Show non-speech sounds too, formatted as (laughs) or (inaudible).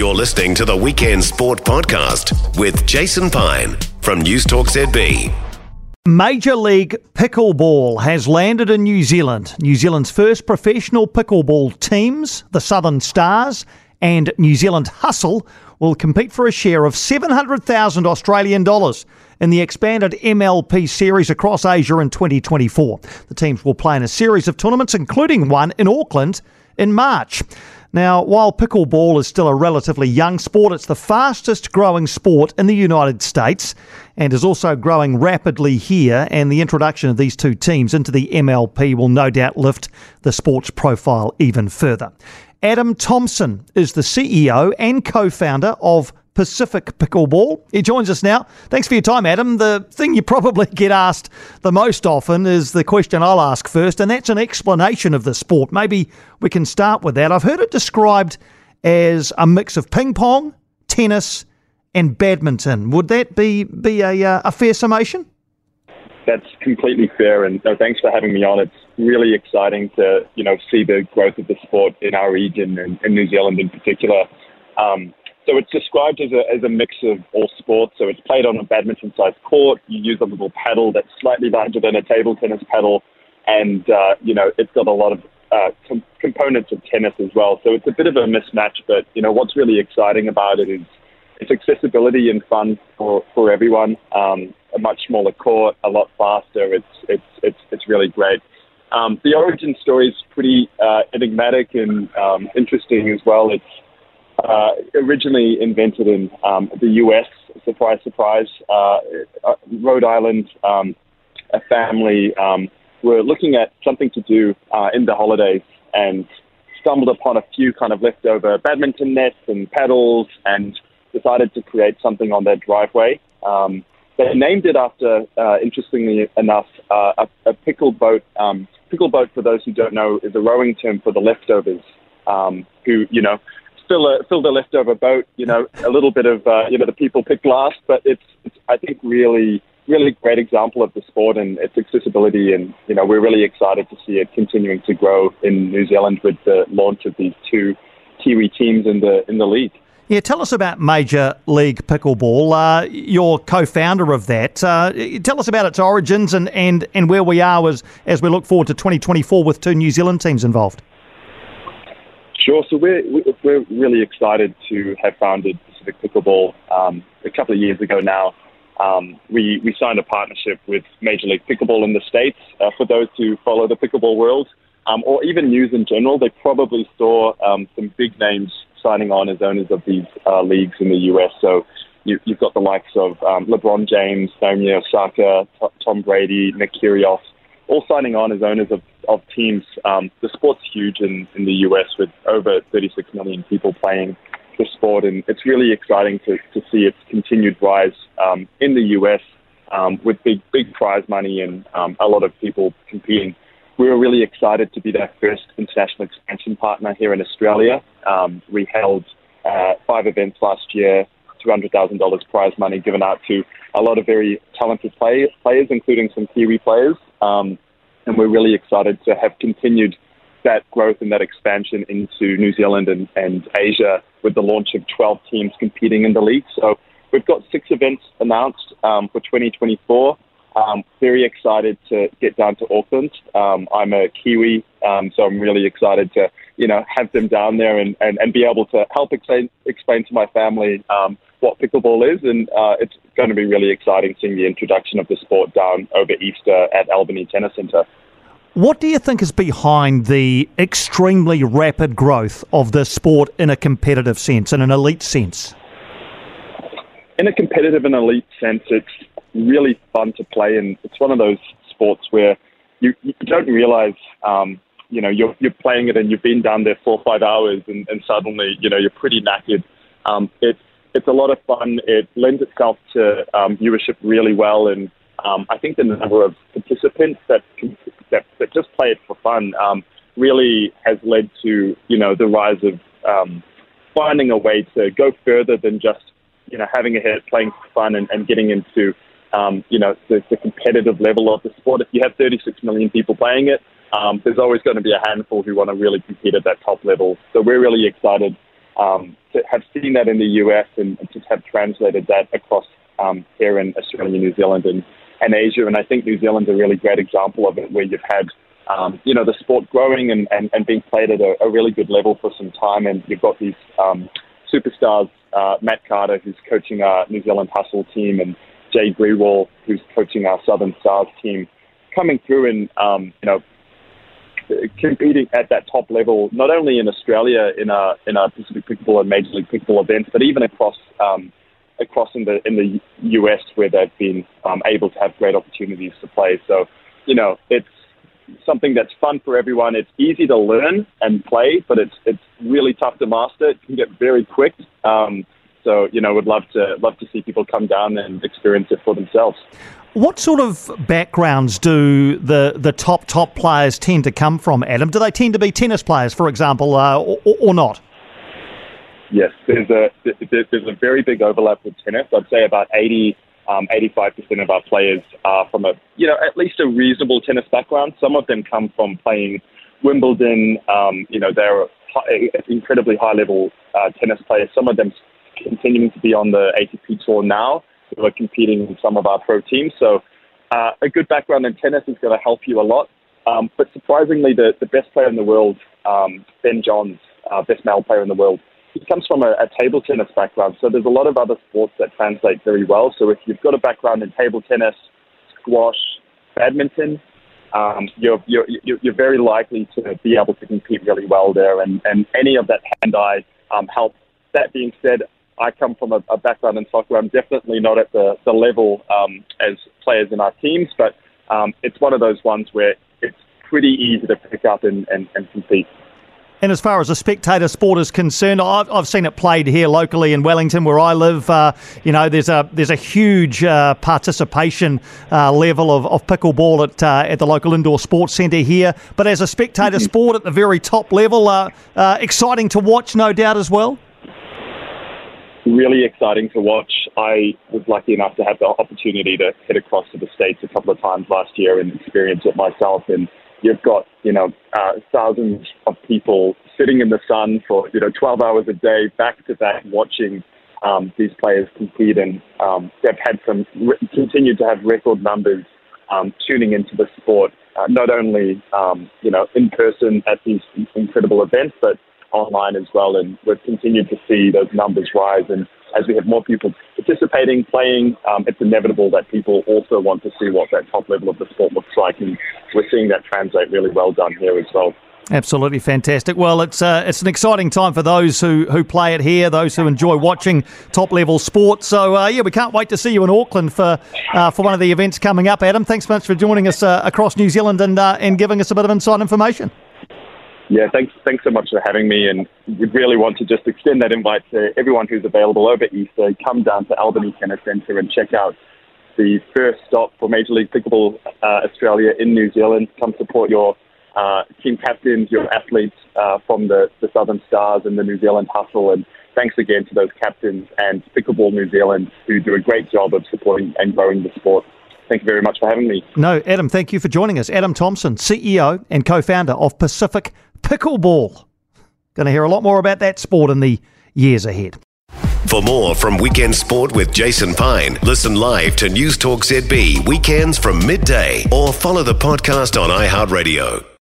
You're listening to the Weekend Sport Podcast with Jason Pine from News Talk ZB. Major League Pickleball has landed in New Zealand. New Zealand's first professional pickleball teams, the Southern Stars and New Zealand Hustle, will compete for a share of 700,000 Australian dollars in the expanded MLP series across Asia in 2024. The teams will play in a series of tournaments, including one in Auckland in March. Now, while pickleball is still a relatively young sport, it's the fastest growing sport in the United States and is also growing rapidly here. And the introduction of these two teams into the MLP will no doubt lift the sport's profile even further. Adam Thompson is the CEO and co founder of Pacific Pickleball. He joins us now. Thanks for your time, Adam. The thing you probably (laughs) get asked the most often is the question I'll ask first, and that's an explanation of the sport. Maybe we can start with that. I've heard it described as a mix of ping pong, tennis, and badminton. Would that be be a, uh, a fair summation? That's completely fair, and no, thanks for having me on. It's really exciting to you know see the growth of the sport in our region and in New Zealand in particular. Um, so it's described as a, as a mix of all sports. So it's played on a badminton sized court. You use a little paddle that's slightly larger than a table tennis paddle. And, uh, you know, it's got a lot of uh, com- components of tennis as well. So it's a bit of a mismatch. But, you know, what's really exciting about it is it's accessibility and fun for, for everyone. Um, a much smaller court, a lot faster. It's, it's, it's, it's really great. Um, the origin story is pretty uh, enigmatic and um, interesting as well. It's uh, originally invented in um, the U.S. Surprise, surprise. Uh, uh, Rhode Island, um, a family um, were looking at something to do uh, in the holidays and stumbled upon a few kind of leftover badminton nets and paddles and decided to create something on their driveway. Um, they named it after, uh, interestingly enough, uh, a, a pickle boat. Um, pickle boat, for those who don't know, is a rowing term for the leftovers. Um, who, you know, fill a the leftover boat. You know, a little bit of uh, you know the people pick last, but it's, it's I think really really great example of the sport and its accessibility, and you know we're really excited to see it continuing to grow in New Zealand with the launch of these two Kiwi teams in the in the league. Yeah, tell us about Major League Pickleball. Uh, co-founder of that. Uh, tell us about its origins and, and, and where we are as as we look forward to 2024 with two New Zealand teams involved. Sure. So we're we're really excited to have founded Pacific Pickleball um, a couple of years ago now. Um, we we signed a partnership with Major League Pickleball in the states. Uh, for those who follow the pickleball world, um, or even news in general, they probably saw um, some big names signing on as owners of these uh, leagues in the US. So you, have got the likes of um, LeBron James, Naomi Osaka, Tom Brady, Nick Kyrgios, all signing on as owners of, of teams. Um, the sport's huge in, in the US with over 36 million people playing the sport, and it's really exciting to, to see its continued rise um, in the US um, with big big prize money and um, a lot of people competing. We were really excited to be their first international expansion partner here in Australia. Um, we held uh, five events last year, $200,000 prize money given out to a lot of very talented play, players, including some Kiwi players. Um, and we're really excited to have continued that growth and that expansion into New Zealand and, and Asia with the launch of 12 teams competing in the league. So we've got six events announced um, for 2024. Um, very excited to get down to Auckland. Um, I'm a Kiwi, um, so I'm really excited to, you know, have them down there and, and, and be able to help explain, explain to my family um, what pickleball is. And uh, it's going to be really exciting seeing the introduction of the sport down over Easter at Albany Tennis Centre. What do you think is behind the extremely rapid growth of the sport in a competitive sense, in an elite sense? In a competitive and elite sense, it's really fun to play, and it's one of those sports where you, you don't realize, um, you know, you're, you're playing it and you've been down there four or five hours, and, and suddenly, you know, you're pretty knackered. Um, it's it's a lot of fun. It lends itself to um, viewership really well, and um, I think the number of participants that, that that just play it for fun um, really has led to you know the rise of um, finding a way to go further than just you know having a hit, playing for fun, and, and getting into um, you know, the, the, competitive level of the sport. If you have 36 million people playing it, um, there's always going to be a handful who want to really compete at that top level. So we're really excited um, to have seen that in the US and, to have translated that across um, here in Australia, New Zealand, and, and Asia. And I think New Zealand's a really great example of it, where you've had um, you know the sport growing and, and, and being played at a, a, really good level for some time, and you've got these um, superstars, uh, Matt Carter, who's coaching our New Zealand Hustle team, and Jay Grewal, who's coaching our Southern Stars team, coming through and um, you know competing at that top level, not only in Australia in our in our Pacific Pickleball and Major League Pickleball events, but even across um, across in the in the US where they've been um, able to have great opportunities to play. So, you know, it's something that's fun for everyone. It's easy to learn and play, but it's it's really tough to master. It can get very quick. Um, so, you know, would love to love to see people come down and experience it for themselves. What sort of backgrounds do the, the top, top players tend to come from, Adam? Do they tend to be tennis players, for example, uh, or, or, not? Yes, there's a, there's a very big overlap with tennis. I'd say about 80, um, 85% of our players are from a, you know, at least a reasonable tennis background. Some of them come from playing Wimbledon. Um, you know, they're high, incredibly high level uh, tennis players. Some of them continuing to be on the ATP tour now who are competing in some of our pro teams. So uh, a good background in tennis is going to help you a lot. Um, but surprisingly, the, the best player in the world, um, Ben Johns, uh, best male player in the world, he comes from a, a table tennis background. So there's a lot of other sports that translate very well. So if you've got a background in table tennis, squash, badminton, um, you're, you're, you're very likely to be able to compete really well there. And, and any of that hand-eye um, helps. That being said, I come from a, a, background in soccer. I'm definitely not at the, the level um, as players in our teams, but um, it's one of those ones where it's pretty easy to pick up and, and, and compete. And as far as a spectator sport is concerned, I've, I've seen it played here locally in Wellington, where I live. Uh, you know, there's a there's a huge uh, participation uh, level of, of pickleball at uh, at the local indoor sports centre here. But as a spectator mm-hmm. sport at the very top level, uh, uh, exciting to watch, no doubt as well really exciting to watch. I was lucky enough to have the opportunity to head across to the States a couple of times last year and experience it myself. And you've got, you know, uh, thousands of people sitting in the sun for, you know, 12 hours a day, back to back, watching um, these players compete. And um, they've had some, continued to have record numbers um, tuning into the sport, uh, not only, um, you know, in person at these incredible events, but online as well, and we've continued to see those numbers rise. And as we have more people participating, playing, um, it's inevitable that people also want to see what that top level of the sport looks like, and we're seeing that translate really well done here as well. Absolutely fantastic. Well, it's uh, it's an exciting time for those who, who play it here, those who enjoy watching top level sport. So uh, yeah, we can't wait to see you in Auckland for uh, for one of the events coming up. Adam, thanks so much for joining us uh, across New Zealand and uh, and giving us a bit of inside information. Yeah, thanks, thanks so much for having me. And we really want to just extend that invite to everyone who's available over Easter. Come down to Albany Tennis Centre and check out the first stop for Major League Pickleball uh, Australia in New Zealand. Come support your uh, team captains, your athletes uh, from the, the Southern Stars and the New Zealand Hustle. And thanks again to those captains and Pickleball New Zealand who do a great job of supporting and growing the sport. Thank you very much for having me. No, Adam, thank you for joining us. Adam Thompson, CEO and co founder of Pacific pickleball. Going to hear a lot more about that sport in the years ahead. For more from Weekend Sport with Jason Pine, listen live to News Talk ZB weekends from midday or follow the podcast on iHeartRadio.